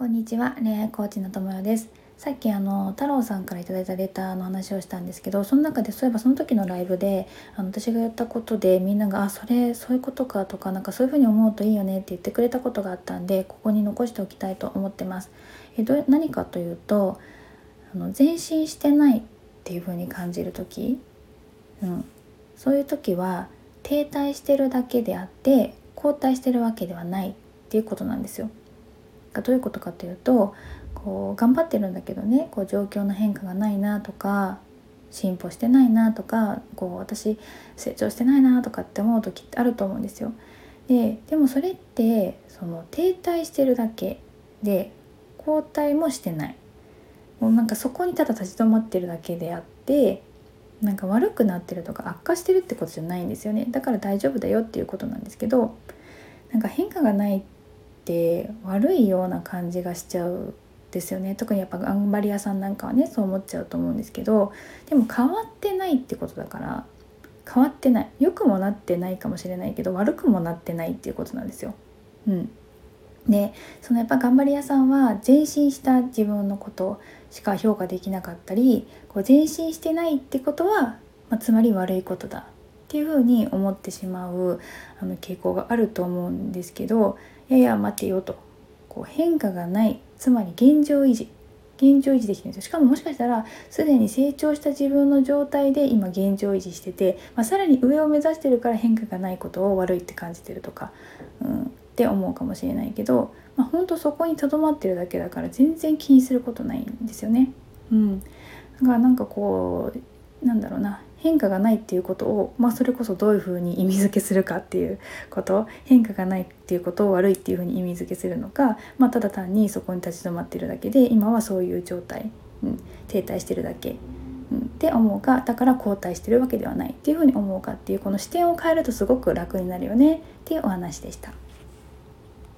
こんにちは恋愛コーチの友よですさっきあの太郎さんから頂いたレターの話をしたんですけどその中でそういえばその時のライブであの私が言ったことでみんなが「あそれそういうことか」とかなんかそういうふうに思うといいよねって言ってくれたことがあったんでここに残しておきたいと思ってます。えど何かというとあの前進してないっていうふうに感じる時、うん、そういう時は停滞してるだけであって後退してるわけではないっていうことなんですよ。がどういうことかというとこう頑張ってるんだけどねこう状況の変化がないなとか進歩してないなとかこう私成長してないなとかって思う時ってあると思うんですよ。ででもそれってその停滞してるだけで後退もしてないもうなんかそこにただ立ち止まってるだけであってなんか悪くなってるとか悪化してるってことじゃないんですよねだから大丈夫だよっていうことなんですけどなんか変化がないって悪いような感じがしちゃうんですよね。特にやっぱ頑張り屋さんなんかはねそう思っちゃうと思うんですけどでも変わってないってことだから変わってない。良くもなってないかもしれないけど悪くもなってないっていうことなんですよ。うん、でそのやっぱ頑張り屋さんは前進した自分のことしか評価できなかったりこう前進してないってことは、まあ、つまり悪いことだ。っていうふうに思ってしまうあの傾向があると思うんですけどいやいや待てよと。こう変化がない。つまり現状維持。現状維持できてるんですよ。しかももしかしたらすでに成長した自分の状態で今現状維持してて、まあ、さらに上を目指してるから変化がないことを悪いって感じてるとか、うん、って思うかもしれないけど、まあ、ほんとそこにとどまってるだけだから全然気にすることないんですよね。うん、だからなんかこうなんだろうな。変化がないっていうことを、まあ、それこそどういうふうに意味付けするかっていうこと変化がないっていうことを悪いっていうふうに意味付けするのか、まあ、ただ単にそこに立ち止まってるだけで今はそういう状態、うん、停滞してるだけ、うん、って思うかだから後退してるわけではないっていうふうに思うかっていうこの視点を変えるとすごく楽になるよねっていうお話でした。